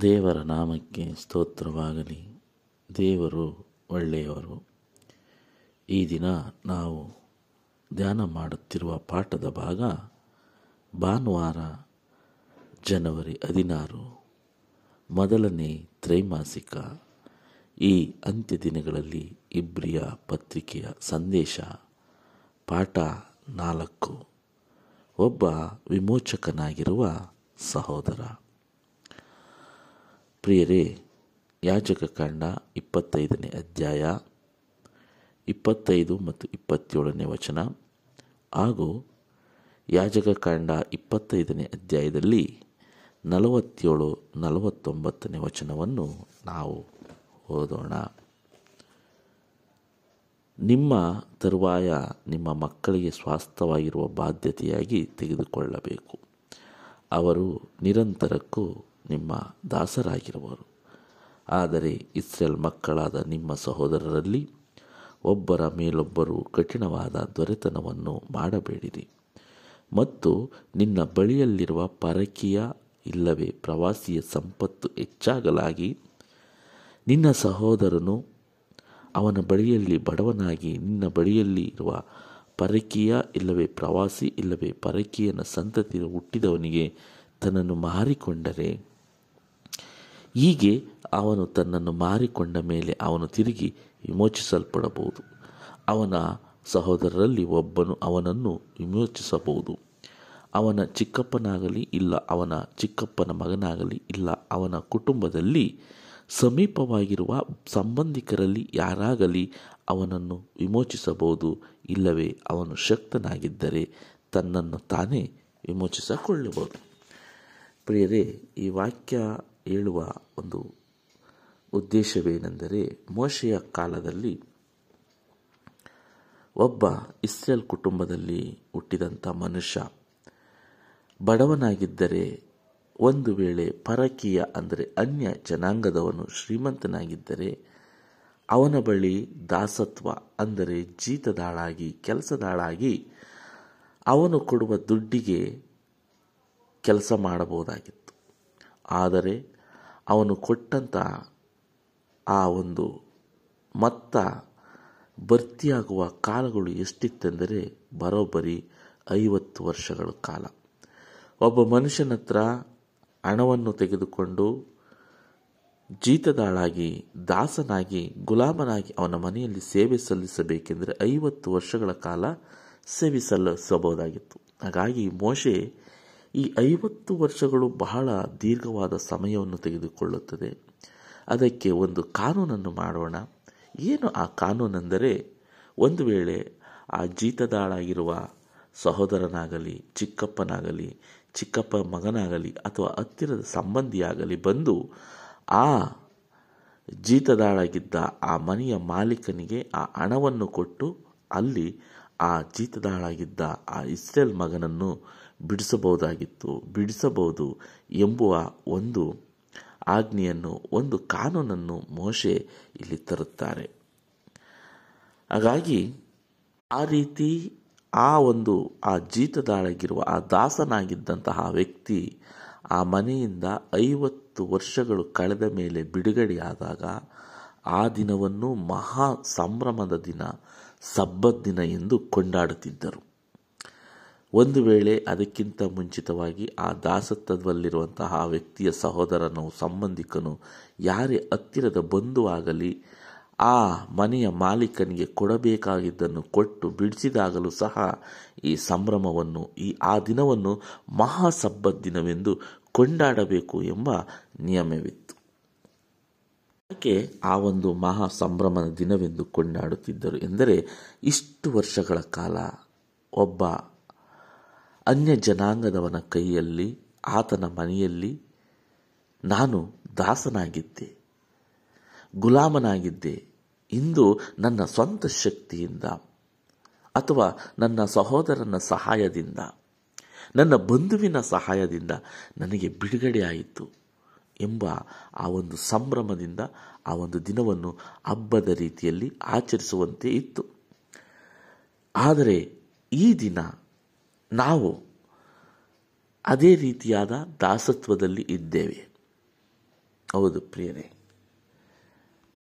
ದೇವರ ನಾಮಕ್ಕೆ ಸ್ತೋತ್ರವಾಗಲಿ. ದೇವರು ಒಳ್ಳೆಯವರು. ಈ ದಿನ ನಾವು ಧ್ಯಾನ ಮಾಡುತ್ತಿರುವ ಪಾಠದ ಭಾಗ ಭಾನುವಾರ ಜನವರಿ ಹದಿನಾರು, ಮೊದಲನೇ ತ್ರೈಮಾಸಿಕ. ಈ ಅಂತ್ಯ ದಿನಗಳಲ್ಲಿ ಇಬ್ರಿಯ ಪತ್ರಿಕೆಯ ಸಂದೇಶ ಪಾಠ ನಾಲ್ಕು. ಒಬ್ಬ ವಿಮೋಚಕನಾಗಿರುವ ಸಹೋದರ. ಪ್ರಿಯರೇ, ಯಾಜಕ ಕಾಂಡ ಇಪ್ಪತ್ತೈದನೇ ಅಧ್ಯಾಯ, ಇಪ್ಪತ್ತೈದು ಮತ್ತು ಇಪ್ಪತ್ತೇಳನೇ ವಚನ. ಹಾಗೂ ಯಾಜಕ ಕಾಂಡ ಇಪ್ಪತ್ತೈದನೇ ಅಧ್ಯಾಯದಲ್ಲಿ ನಲವತ್ತೇಳು, ನಲವತ್ತೊಂಬತ್ತನೇ ವಚನವನ್ನು ನಾವು ಓದೋಣ. ನಿಮ್ಮ ತರುವಾಯ ನಿಮ್ಮ ಮಕ್ಕಳಿಗೆ ಸ್ವಾಸ್ಥವಾಗಿರುವ ಬಾಧ್ಯತೆಯಾಗಿ ತೆಗೆದುಕೊಳ್ಳಬೇಕು. ಅವರು ನಿರಂತರಕ್ಕೂ ನಿಮ್ಮ ದಾಸರಾಗಿರುವರು. ಆದರೆ ಇಸ್ರೇಲ್ ಮಕ್ಕಳಾದ ನಿಮ್ಮ ಸಹೋದರರಲ್ಲಿ ಒಬ್ಬರ ಮೇಲೊಬ್ಬರು ಕಠಿಣವಾದ ದೊರೆತನವನ್ನು ಮಾಡಬೇಡಿರಿ. ಮತ್ತು ನಿನ್ನ ಬಳಿಯಲ್ಲಿರುವ ಪರಕೀಯ, ಇಲ್ಲವೇ ಪ್ರವಾಸಿಯ ಸಂಪತ್ತು ಹೆಚ್ಚಾಗಲಾಗಿ ನಿನ್ನ ಸಹೋದರನು ಅವನ ಬಳಿಯಲ್ಲಿ ಬಡವನಾಗಿ ನಿನ್ನ ಬಳಿಯಲ್ಲಿ ಇರುವ ಪರಕೀಯ, ಇಲ್ಲವೇ ಪ್ರವಾಸಿ, ಇಲ್ಲವೇ ಪರಕೀಯನ ಸಂತತಿ ಹುಟ್ಟಿದವನಿಗೆ ತನ್ನನ್ನು ಮಾರಿಕೊಂಡರೆ ಹೀಗೆ ಅವನು ತನ್ನನ್ನು ಮಾರಿಕೊಂಡ ಮೇಲೆ ಅವನು ತಿರುಗಿ ವಿಮೋಚಿಸಲ್ಪಡಬಹುದು. ಅವನ ಸಹೋದರರಲ್ಲಿ ಒಬ್ಬನು ಅವನನ್ನು ವಿಮೋಚಿಸಬಹುದು. ಅವನ ಚಿಕ್ಕಪ್ಪನಾಗಲಿ ಇಲ್ಲ, ಅವನ ಚಿಕ್ಕಪ್ಪನ ಮಗನಾಗಲಿ ಇಲ್ಲ, ಅವನ ಕುಟುಂಬದಲ್ಲಿ ಸಮೀಪವಾಗಿರುವ ಸಂಬಂಧಿಕರಲ್ಲಿ ಯಾರಾಗಲಿ ಅವನನ್ನು ವಿಮೋಚಿಸಬಹುದು. ಇಲ್ಲವೇ, ಅವನು ಶಕ್ತನಾಗಿದ್ದರೆ ತನ್ನನ್ನು ತಾನೇ ವಿಮೋಚಿಸಿಕೊಳ್ಳಬಹುದು. ಪ್ರಿಯರೇ, ಈ ವಾಕ್ಯ ಹೇಳುವ ಒಂದು ಉದ್ದೇಶವೇನೆಂದರೆ ಮೋಶೆಯ ಕಾಲದಲ್ಲಿ ಒಬ್ಬ ಇಸ್ರೇಲ್ ಕುಟುಂಬದಲ್ಲಿ ಹುಟ್ಟಿದಂಥ ಮನುಷ್ಯ ಬಡವನಾಗಿದ್ದರೆ ಒಂದು ವೇಳೆ ಪರಕೀಯ ಅಂದರೆ ಅನ್ಯ ಜನಾಂಗದವನು ಶ್ರೀಮಂತನಾಗಿದ್ದರೆ ಅವನ ಬಳಿ ದಾಸತ್ವ ಅಂದರೆ ಜೀತದಾಳಾಗಿ, ಕೆಲಸದಾಳಾಗಿ ಅವನು ಕೊಡುವ ದುಡ್ಡಿಗೆ ಕೆಲಸ ಮಾಡಬಹುದಾಗಿತ್ತು. ಆದರೆ ಅವನು ಕೊಟ್ಟಂಥ ಆ ಒಂದು ಮತ್ತ ಭರ್ತಿಯಾಗುವ ಕಾಲಗಳು ಎಷ್ಟಿತ್ತೆಂದರೆ ಬರೋಬ್ಬರಿ ಐವತ್ತು ವರ್ಷಗಳ ಕಾಲ. ಒಬ್ಬ ಮನುಷ್ಯನ ಹತ್ರ ಹಣವನ್ನು ತೆಗೆದುಕೊಂಡು ಜೀತದಾಳಾಗಿ, ದಾಸನಾಗಿ, ಗುಲಾಮನಾಗಿ ಅವನ ಮನೆಯಲ್ಲಿ ಸೇವೆ ಸಲ್ಲಿಸಬೇಕೆಂದರೆ ಐವತ್ತು ವರ್ಷಗಳ ಕಾಲ ಸೇವೆ ಸಲ್ಲಿಸಬಹುದಾಗಿತ್ತು. ಹಾಗಾಗಿ ಮೋಶೆ ಈ ಐವತ್ತು ವರ್ಷಗಳು ಬಹಳ ದೀರ್ಘವಾದ ಸಮಯವನ್ನು ತೆಗೆದುಕೊಳ್ಳುತ್ತದೆ. ಅದಕ್ಕೆ ಒಂದು ಕಾನೂನನ್ನು ಮಾಡೋಣ. ಏನು ಆ ಕಾನೂನೆಂದರೆ, ಒಂದು ವೇಳೆ ಆ ಜೀತದಾಳಾಗಿರುವ ಸಹೋದರನಾಗಲಿ, ಚಿಕ್ಕಪ್ಪನಾಗಲಿ, ಚಿಕ್ಕಪ್ಪ ಮಗನಾಗಲಿ ಅಥವಾ ಹತ್ತಿರದ ಸಂಬಂಧಿಯಾಗಲಿ ಬಂದು ಆ ಜೀತದಾಳಾಗಿದ್ದ ಆ ಮನೆಯ ಮಾಲೀಕನಿಗೆ ಆ ಹಣವನ್ನು ಕೊಟ್ಟು ಅಲ್ಲಿ ಆ ಜೀತದಾಳಾಗಿದ್ದ ಆ ಇಸ್ರೇಲ್ ಮಗನನ್ನು ಬಿಡಿಸಬಹುದಾಗಿತ್ತು. ಬಿಡಿಸಬಹುದು ಎಂಬುವ ಒಂದು ಆಜ್ಞೆಯನ್ನು, ಒಂದು ಕಾನೂನನ್ನು ಮೋಶೆ ಇಲ್ಲಿ ತರುತ್ತಾರೆ. ಹಾಗಾಗಿ ಆ ರೀತಿ ಆ ಒಂದು, ಆ ಜೀತದಾಳಗಿರುವ, ಆ ದಾಸನಾಗಿದ್ದಂತಹ ವ್ಯಕ್ತಿ ಆ ಮನೆಯಿಂದ ಐವತ್ತು ವರ್ಷಗಳು ಕಳೆದ ಮೇಲೆ ಬಿಡುಗಡೆಯಾದಾಗ ಆ ದಿನವನ್ನು ಮಹಾ ಸಂಭ್ರಮದ ದಿನ, ಸಬ್ಬತ್ ದಿನ ಎಂದು ಕೊಂಡಾಡುತ್ತಿದ್ದರು. ಒಂದು ವೇಳೆ ಅದಕ್ಕಿಂತ ಮುಂಚಿತವಾಗಿ ಆ ದಾಸತ್ವದಲ್ಲಿರುವಂತಹ ಆ ವ್ಯಕ್ತಿಯ ಸಹೋದರನೋ ಸಂಬಂಧಿಕನು ಯಾರೇ ಹತ್ತಿರದ ಬಂಧುವಾಗಲಿ ಆ ಮನೆಯ ಮಾಲೀಕನಿಗೆ ಕೊಡಬೇಕಾಗಿದ್ದನ್ನು ಕೊಟ್ಟು ಬಿಡಿಸಿದಾಗಲೂ ಸಹ ಈ ಸಂಭ್ರಮವನ್ನು, ಈ ಆ ದಿನವನ್ನು ಮಹಾಸಬ್ಬದ ದಿನವೆಂದು ಕೊಂಡಾಡಬೇಕು ಎಂಬ ನಿಯಮವಿತ್ತು. ಯಾಕೆ ಆ ಒಂದು ಮಹಾ ಸಂಭ್ರಮದ ದಿನವೆಂದು ಕೊಂಡಾಡುತ್ತಿದ್ದರು ಎಂದರೆ, ಇಷ್ಟು ವರ್ಷಗಳ ಕಾಲ ಒಬ್ಬ ಅನ್ಯ ಜನಾಂಗದವನ ಕೈಯಲ್ಲಿ, ಆತನ ಮನೆಯಲ್ಲಿ ನಾನು ದಾಸನಾಗಿದ್ದೆ, ಗುಲಾಮನಾಗಿದ್ದೆ. ಇಂದು ನನ್ನ ಸ್ವಂತ ಶಕ್ತಿಯಿಂದ ಅಥವಾ ನನ್ನ ಸಹೋದರನ ಸಹಾಯದಿಂದ, ನನ್ನ ಬಂಧುವಿನ ಸಹಾಯದಿಂದ ನನಗೆ ಬಿಡುಗಡೆ ಆಯಿತು ಎಂಬ ಆ ಒಂದು ಸಂಭ್ರಮದಿಂದ ಆ ಒಂದು ದಿನವನ್ನು ಹಬ್ಬದ ರೀತಿಯಲ್ಲಿ ಆಚರಿಸುವಂತೆ ಇತ್ತು. ಆದರೆ ಈ ದಿನ ನಾವು ಅದೇ ರೀತಿಯಾದ ದಾಸತ್ವದಲ್ಲಿ ಇದ್ದೇವೆ. ಹೌದು ಪ್ರಿಯರೇ.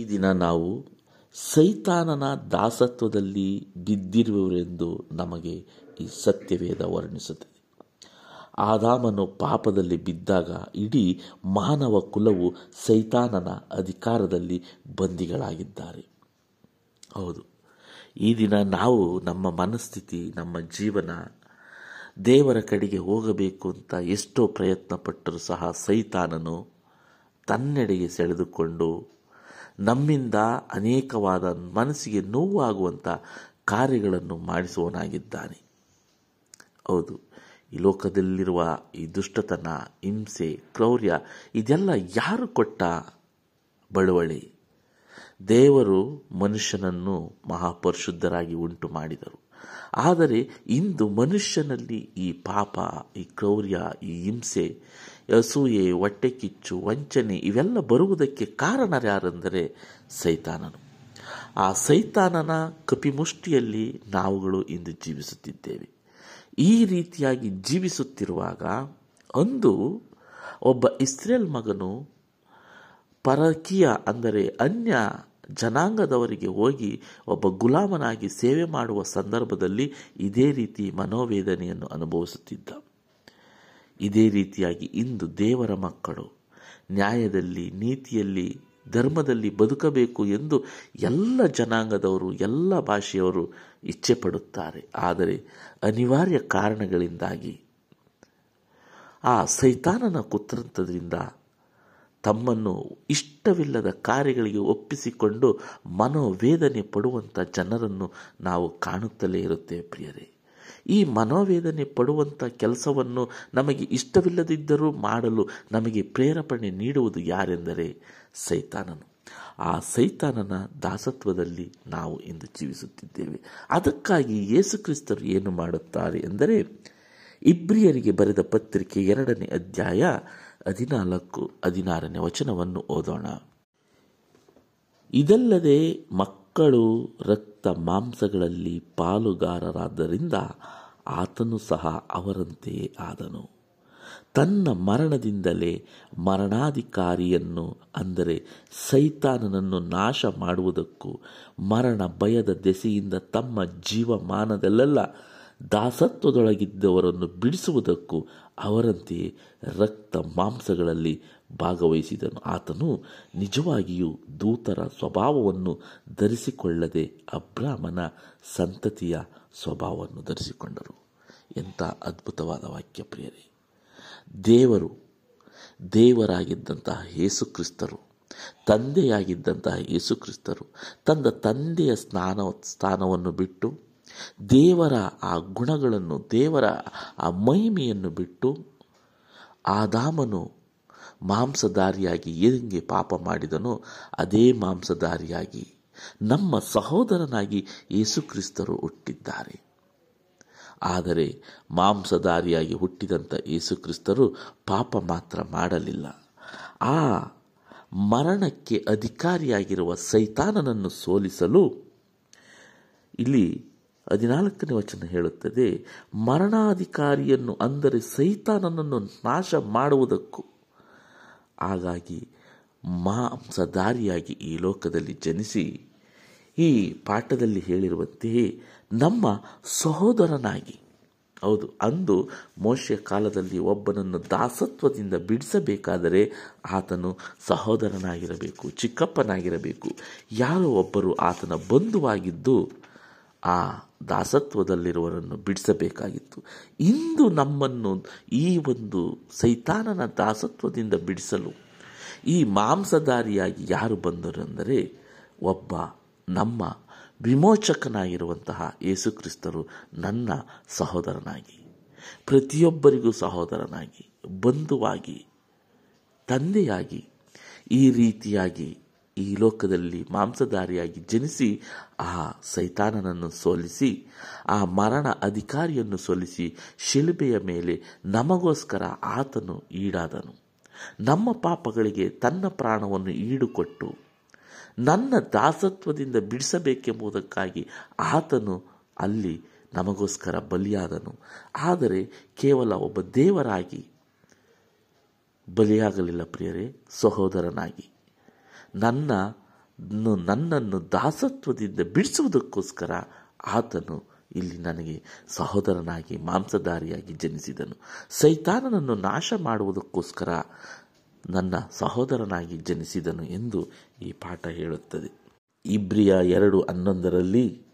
ಈ ದಿನ ನಾವು ಸೈತಾನನ ದಾಸತ್ವದಲ್ಲಿ ಬಿದ್ದಿರುವವರೆಂದು ನಮಗೆ ಈ ಸತ್ಯವೇದ ವರ್ಣಿಸುತ್ತದೆ. ಆದಾಮನು ಪಾಪದಲ್ಲಿ ಬಿದ್ದಾಗ ಇಡೀ ಮಾನವ ಕುಲವು ಸೈತಾನನ ಅಧಿಕಾರದಲ್ಲಿ ಬಂದಿಗಳಾಗಿದ್ದಾರೆ ಹೌದು. ಈ ದಿನ ನಾವು ನಮ್ಮ ಮನಸ್ಥಿತಿ, ನಮ್ಮ ಜೀವನ ದೇವರ ಕಡೆಗೆ ಹೋಗಬೇಕು ಅಂತ ಎಷ್ಟೋ ಪ್ರಯತ್ನ ಪಟ್ಟರೂ ಸಹ ಸೈತಾನನು ತನ್ನೆಡೆಗೆ ಸೆಳೆದುಕೊಂಡು ನಮ್ಮಿಂದ ಅನೇಕವಾದ ಮನಸ್ಸಿಗೆ ನೋವಾಗುವಂಥ ಕಾರ್ಯಗಳನ್ನು ಮಾಡಿಸುವನಾಗಿದ್ದಾನೆ ಹೌದು, ಈ ಲೋಕದಲ್ಲಿರುವ ಈ ದುಷ್ಟತನ, ಹಿಂಸೆ, ಕ್ರೌರ್ಯ, ಇದೆಲ್ಲ ಯಾರು ಕೊಟ್ಟ ಬಳುವಳಿ? ದೇವರು ಮನುಷ್ಯನನ್ನು ಮಹಾಪರಿಶುದ್ಧರಾಗಿ ಉಂಟು ಮಾಡಿದರು ಆದರೆ ಇಂದು ಮನುಷ್ಯನಲ್ಲಿ ಈ ಪಾಪ, ಈ ಕ್ರೌರ್ಯ, ಈ ಹಿಂಸೆ, ಅಸೂಯೆ, ಹೊಟ್ಟೆ ಕಿಚ್ಚು, ವಂಚನೆ ಇವೆಲ್ಲ ಬರುವುದಕ್ಕೆ ಕಾರಣರ್ಯಾರೆಂದರೆ ಸೈತಾನನು. ಆ ಸೈತಾನನ ಕಪಿಮುಷ್ಟಿಯಲ್ಲಿ ನಾವುಗಳು ಇಂದು ಜೀವಿಸುತ್ತಿದ್ದೇವೆ. ಈ ರೀತಿಯಾಗಿ ಜೀವಿಸುತ್ತಿರುವಾಗ ಅಂದು ಒಬ್ಬ ಇಸ್ರೇಲ್ ಮಗನು ಪರಕೀಯ ಅಂದರೆ ಅನ್ಯ ಜನಾಂಗದವರಿಗೆ ಹೋಗಿ ಒಬ್ಬ ಗುಲಾಮನಾಗಿ ಸೇವೆ ಮಾಡುವ ಸಂದರ್ಭದಲ್ಲಿ ಇದೇ ರೀತಿ ಮನೋವೇದನೆಯನ್ನು ಅನುಭವಿಸುತ್ತಿದ್ದ. ಇದೇ ರೀತಿಯಾಗಿ ಇಂದು ದೇವರ ಮಕ್ಕಳು ನ್ಯಾಯದಲ್ಲಿ, ನೀತಿಯಲ್ಲಿ, ಧರ್ಮದಲ್ಲಿ ಬದುಕಬೇಕು ಎಂದು ಎಲ್ಲ ಜನಾಂಗದವರು, ಎಲ್ಲ ಭಾಷೆಯವರು ಇಚ್ಛೆ ಪಡುತ್ತಾರೆ ಆದರೆ ಅನಿವಾರ್ಯ ಕಾರಣಗಳಿಂದಾಗಿ ಆ ಸೈತಾನನ ಕುತಂತ್ರದಿಂದ ತಮ್ಮನ್ನು ಇಷ್ಟವಿಲ್ಲದ ಕಾರ್ಯಗಳಿಗೆ ಒಪ್ಪಿಸಿಕೊಂಡು ಮನೋವೇದನೆ ಪಡುವಂಥ ಜನರನ್ನು ನಾವು ಕಾಣುತ್ತಲೇ ಇರುತ್ತೇವೆ ಪ್ರಿಯರೇ. ಈ ಮನೋವೇದನೆ ಪಡುವಂಥ ಕೆಲಸವನ್ನು ನಮಗೆ ಇಷ್ಟವಿಲ್ಲದಿದ್ದರೂ ಮಾಡಲು ನಮಗೆ ಪ್ರೇರೇಪಣೆ ನೀಡುವುದು ಯಾರೆಂದರೆ ಸೈತಾನನು. ಆ ಸೈತಾನನ ದಾಸತ್ವದಲ್ಲಿ ನಾವು ಇಂದು ಜೀವಿಸುತ್ತಿದ್ದೇವೆ. ಅದಕ್ಕಾಗಿ ಯೇಸುಕ್ರಿಸ್ತರು ಏನು ಮಾಡುತ್ತಾರೆ ಎಂದರೆ ಇಬ್ರಿಯರಿಗೆ ಬರೆದ ಪತ್ರಿಕೆ ಎರಡನೇ ಅಧ್ಯಾಯ ಹದಿನಾಲ್ಕು, ಹದಿನಾರನೇ ವಚನವನ್ನು ಓದೋಣ. ಇದಲ್ಲದೆ ಮಕ್ಕಳು ರಕ್ತ ಮಾಂಸಗಳಲ್ಲಿ ಪಾಲುಗಾರರಾದ್ದರಿಂದ ಆತನು ಸಹ ಅವರಂತೆಯೇ ಆದನು. ತನ್ನ ಮರಣದಿಂದಲೇ ಮರಣಾಧಿಕಾರಿಯನ್ನು, ಅಂದರೆ ಸೈತಾನನನ್ನು ನಾಶ ಮಾಡುವುದಕ್ಕೂ, ಮರಣ ಭಯದ ದೆಸೆಯಿಂದ ತಮ್ಮ ಜೀವಮಾನದಲ್ಲೆಲ್ಲ ದಾಸತ್ವದೊಳಗಿದ್ದವರನ್ನು ಬಿಡಿಸುವುದಕ್ಕೂ ಅವರಂತೆಯೇ ರಕ್ತ ಮಾಂಸಗಳಲ್ಲಿ ಭಾಗವಹಿಸಿದನು. ಆತನು ನಿಜವಾಗಿಯೂ ದೂತರ ಸ್ವಭಾವವನ್ನು ಧರಿಸಿಕೊಳ್ಳದೆ ಅಬ್ರಾಹ್ಮನ ಸಂತತಿಯ ಸ್ವಭಾವವನ್ನು ಧರಿಸಿಕೊಂಡರು. ಎಂಥ ಅದ್ಭುತವಾದ ವಾಕ್ಯ ಪ್ರಿಯರೇ. ದೇವರು, ದೇವರಾಗಿದ್ದಂತಹ ಯೇಸುಕ್ರಿಸ್ತರು, ತಂದೆಯಾಗಿದ್ದಂತಹ ಯೇಸುಕ್ರಿಸ್ತರು, ತಂದ ತಂದೆಯ ಸ್ನಾನ ಸ್ಥಾನವನ್ನು ಬಿಟ್ಟು ದೇವರ ಆ ಗುಣಗಳನ್ನು, ದೇವರ ಆ ಮಹಿಮೆಯನ್ನು ಬಿಟ್ಟು ಆದಾಮನು ಮಾಂಸಧಾರಿಯಾಗಿ ಹೆಂಗೆ ಪಾಪ ಮಾಡಿದನೋ ಅದೇ ಮಾಂಸಧಾರಿಯಾಗಿ ನಮ್ಮ ಸಹೋದರನಾಗಿ ಯೇಸುಕ್ರಿಸ್ತರು ಹುಟ್ಟಿದ್ದಾರೆ. ಆದರೆ ಮಾಂಸಧಾರಿಯಾಗಿ ಹುಟ್ಟಿದಂಥ ಯೇಸುಕ್ರಿಸ್ತರು ಪಾಪ ಮಾತ್ರ ಮಾಡಲಿಲ್ಲ. ಆ ಮರಣಕ್ಕೆ ಅಧಿಕಾರಿಯಾಗಿರುವ ಸೈತಾನನನ್ನು ಸೋಲಿಸಲು ಇಲ್ಲಿ ಹದಿನಾಲ್ಕನೇ ವಚನ ಹೇಳುತ್ತದೆ, ಮರಣಾಧಿಕಾರಿಯನ್ನು ಅಂದರೆ ಸೈತಾನನನ್ನು ನಾಶ ಮಾಡುವುದಕ್ಕೂ ಹಾಗಾಗಿ ಮಾಂಸಧಾರಿಯಾಗಿ ಈ ಲೋಕದಲ್ಲಿ ಜನಿಸಿ, ಈ ಪಾಠದಲ್ಲಿ ಹೇಳಿರುವಂತೆಯೇ ನಮ್ಮ ಸಹೋದರನಾಗಿ. ಹೌದು, ಅಂದು ಮೋಶೆಯ ಕಾಲದಲ್ಲಿ ಒಬ್ಬನನ್ನು ದಾಸತ್ವದಿಂದ ಬಿಡಿಸಬೇಕಾದರೆ ಆತನು ಸಹೋದರನಾಗಿರಬೇಕು, ಚಿಕ್ಕಪ್ಪನಾಗಿರಬೇಕು. ಯಾರೋ ಒಬ್ಬರು ಆತನ ಬಂಧುವಾಗಿದ್ದು, ಆ ದಾಸತ್ವದಲ್ಲಿರುವವರನ್ನು ಬಿಡಿಸಬೇಕಾಗಿತ್ತು. ಇಂದು ನಮ್ಮನ್ನು ಈ ಒಂದು ಸೈತಾನನ ದಾಸತ್ವದಿಂದ ಬಿಡಿಸಲು ಈ ಮಾಂಸಧಾರಿಯಾಗಿ ಯಾರು ಬಂದರೆಂದರೆ ಒಬ್ಬ ನಮ್ಮ ವಿಮೋಚಕನಾಗಿರುವಂತಹ ಯೇಸುಕ್ರಿಸ್ತರು ನನ್ನ ಸಹೋದರನಾಗಿ, ಪ್ರತಿಯೊಬ್ಬರಿಗೂ ಸಹೋದರನಾಗಿ, ಬಂಧುವಾಗಿ, ತಂದೆಯಾಗಿ, ಈ ರೀತಿಯಾಗಿ ಈ ಲೋಕದಲ್ಲಿ ಮಾಂಸಧಾರಿಯಾಗಿ ಜನಿಸಿ ಆ ಸೈತಾನನನ್ನು ಸೋಲಿಸಿ, ಆ ಮರಣ ಅಧಿಕಾರಿಯನ್ನು ಸೋಲಿಸಿ ಶಿಲುಬೆಯ ಮೇಲೆ ನಮಗೋಸ್ಕರ ಆತನು ಈಡಾದನು. ನಮ್ಮ ಪಾಪಗಳಿಗೆ ತನ್ನ ಪ್ರಾಣವನ್ನು ಈಡುಕೊಟ್ಟು, ನನ್ನ ದಾಸತ್ವದಿಂದ ಬಿಡಿಸಬೇಕೆಂಬುದಕ್ಕಾಗಿ ಆತನು ಅಲ್ಲಿ ನಮಗೋಸ್ಕರ ಬಲಿಯಾದನು. ಆದರೆ ಕೇವಲ ಒಬ್ಬ ದೇವರಾಗಿ ಬಲಿಯಾಗಲಿಲ್ಲ ಪ್ರಿಯರೇ, ಸಹೋದರನಾಗಿ. ನನ್ನ ನನ್ನನ್ನು ದಾಸತ್ವದಿಂದ ಬಿಡಿಸುವುದಕ್ಕೋಸ್ಕರ ಆತನು ಇಲ್ಲಿ ನನಗೆ ಸಹೋದರನಾಗಿ, ಮಾಂಸಧಾರಿಯಾಗಿ ಜನಿಸಿದನು. ಸೈತಾನನನ್ನು ನಾಶ ಮಾಡುವುದಕ್ಕೋಸ್ಕರ ನನ್ನ ಸಹೋದರನಾಗಿ ಜನಿಸಿದನು ಎಂದು ಈ ಪಾಠ ಹೇಳುತ್ತದೆ. ಇಬ್ರಿಯ ಎರಡು ಹನ್ನೊಂದರಲ್ಲಿ,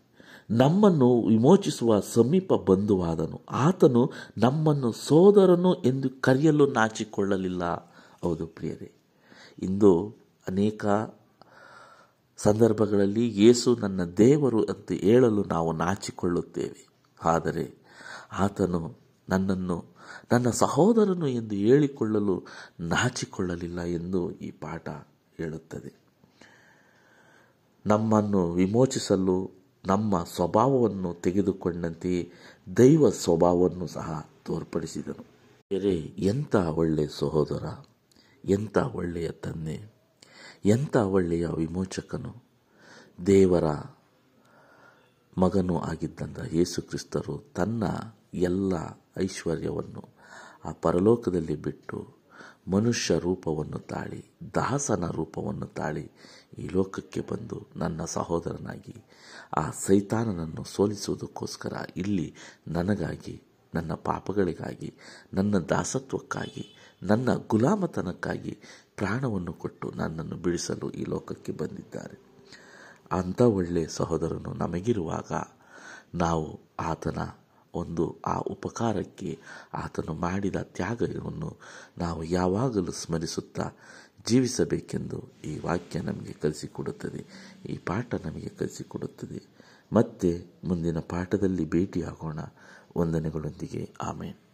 ನಮ್ಮನ್ನು ವಿಮೋಚಿಸುವ ಸಮೀಪ ಬಂಧುವಾದನು. ಆತನು ನಮ್ಮನ್ನು ಸೋದರನು ಎಂದು ಕರೆಯಲು ನಾಚಿಕೊಳ್ಳಲಿಲ್ಲ. ಹೌದು ಪ್ರಿಯರೇ, ಇಂದು ಅನೇಕ ಸಂದರ್ಭಗಳಲ್ಲಿ ಯೇಸು ನನ್ನ ದೇವರು ಅಂತ ಹೇಳಲು ನಾವು ನಾಚಿಕೊಳ್ಳುತ್ತೇವೆ. ಆದರೆ ಆತನು ನನ್ನನ್ನು, ನನ್ನ ಸಹೋದರನು ಎಂದು ಹೇಳಿಕೊಳ್ಳಲು ನಾಚಿಕೊಳ್ಳಲಿಲ್ಲ ಎಂದು ಈ ಪಾಠ ಹೇಳುತ್ತದೆ. ನಮ್ಮನ್ನು ವಿಮೋಚಿಸಲು ನಮ್ಮ ಸ್ವಭಾವವನ್ನು ತೆಗೆದುಕೊಂಡಂತೆ ದೈವ ಸ್ವಭಾವವನ್ನು ಸಹ ತೋರ್ಪಡಿಸಿದನು. ಬೇರೆ ಎಂಥ ಒಳ್ಳೆಯ ಸಹೋದರ, ಎಂಥ ಒಳ್ಳೆಯ ತಂದೆ? ಎಂಥ ಒಳ್ಳೆಯ ವಿಮೋಚಕನು? ದೇವರ ಮಗನೂ ಆಗಿದ್ದಂಥ ಯೇಸು ಕ್ರಿಸ್ತರು ತನ್ನ ಎಲ್ಲ ಐಶ್ವರ್ಯವನ್ನು ಆ ಪರಲೋಕದಲ್ಲಿ ಬಿಟ್ಟು ಮನುಷ್ಯ ರೂಪವನ್ನು ತಾಳಿ, ದಾಸನ ರೂಪವನ್ನು ತಾಳಿ ಈ ಲೋಕಕ್ಕೆ ಬಂದು ನನ್ನ ಸಹೋದರನಾಗಿ, ಆ ಸೈತಾನನನ್ನು ಸೋಲಿಸುವುದಕ್ಕೋಸ್ಕರ ಇಲ್ಲಿ ನನಗಾಗಿ, ನನ್ನ ಪಾಪಗಳಿಗಾಗಿ, ನನ್ನ ದಾಸತ್ವಕ್ಕಾಗಿ, ನನ್ನ ಗುಲಾಮತನಕ್ಕಾಗಿ ಪ್ರಾಣವನ್ನು ಕೊಟ್ಟು ನನ್ನನ್ನು ಬಿಡಿಸಲು ಈ ಲೋಕಕ್ಕೆ ಬಂದಿದ್ದಾರೆ. ಅಂಥ ಒಳ್ಳೆಯ ಸಹೋದರನು ನಮಗಿರುವಾಗ ನಾವು ಆತನ ಒಂದು ಆ ಉಪಕಾರಕ್ಕೆ ಆತನು ಮಾಡಿದ ತ್ಯಾಗವನ್ನು ನಾವು ಯಾವಾಗಲೂ ಸ್ಮರಿಸುತ್ತಾ ಜೀವಿಸಬೇಕೆಂದು ಈ ವಾಕ್ಯ ನಮಗೆ ಕಲಿಸಿಕೊಡುತ್ತದೆ. ಈ ಪಾಠ ನಮಗೆ ಕಲಿಸಿಕೊಡುತ್ತದೆ. ಮತ್ತೆ ಮುಂದಿನ ಪಾಠದಲ್ಲಿ ಭೇಟಿಯಾಗೋಣ. ವಂದನೆಗಳೊಂದಿಗೆ. ಆಮೇನ್.